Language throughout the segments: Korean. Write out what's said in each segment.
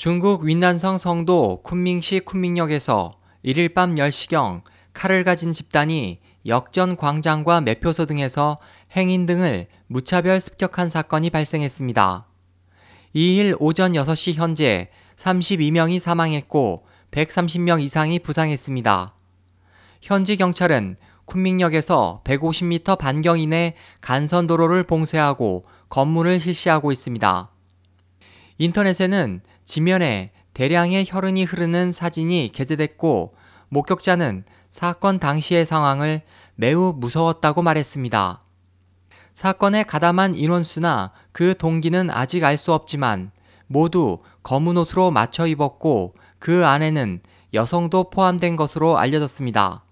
중국 윈난성 성도 쿤밍시 쿤밍역에서 1일 밤 10시경 칼을 가진 집단이 역전 광장과 매표소 등에서 행인 등을 무차별 습격한 사건이 발생했습니다. 2일 오전 6시 현재 32명이 사망했고 130명 이상이 부상했습니다. 현지 경찰은 쿤밍역에서 150m 반경 이내 간선도로를 봉쇄하고 검문을 실시하고 있습니다. 인터넷에는 지면에 대량의 혈흔이 흐르는 사진이 게재됐고 목격자는 사건 당시의 상황을 매우 무서웠다고 말했습니다. 사건에 가담한 인원수나 그 동기는 아직 알 수 없지만 모두 검은 옷으로 맞춰 입었고 그 안에는 여성도 포함된 것으로 알려졌습니다.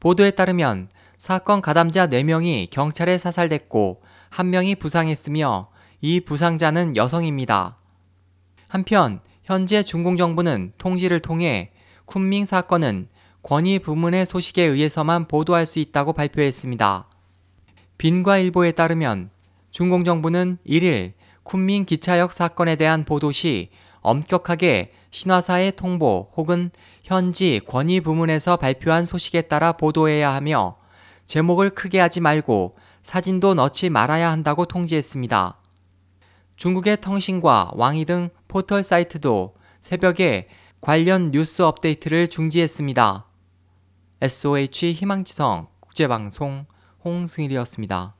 보도에 따르면 사건 가담자 4명이 경찰에 사살됐고 1명이 부상했으며 이 부상자는 여성입니다. 한편 현재 중공 정부는 통지를 통해 쿤밍 사건은 권위 부문의 소식에 의해서만 보도할 수 있다고 발표했습니다. 빈과일보에 따르면 중공 정부는 1일 쿤밍 기차역 사건에 대한 보도 시 엄격하게 신화사의 통보 혹은 현지 권위 부문에서 발표한 소식에 따라 보도해야 하며 제목을 크게 하지 말고 사진도 넣지 말아야 한다고 통지했습니다. 중국의 통신과 왕이 등 포털 사이트도 새벽에 관련 뉴스 업데이트를 중지했습니다. SOH 희망지성 국제방송 홍승일이었습니다.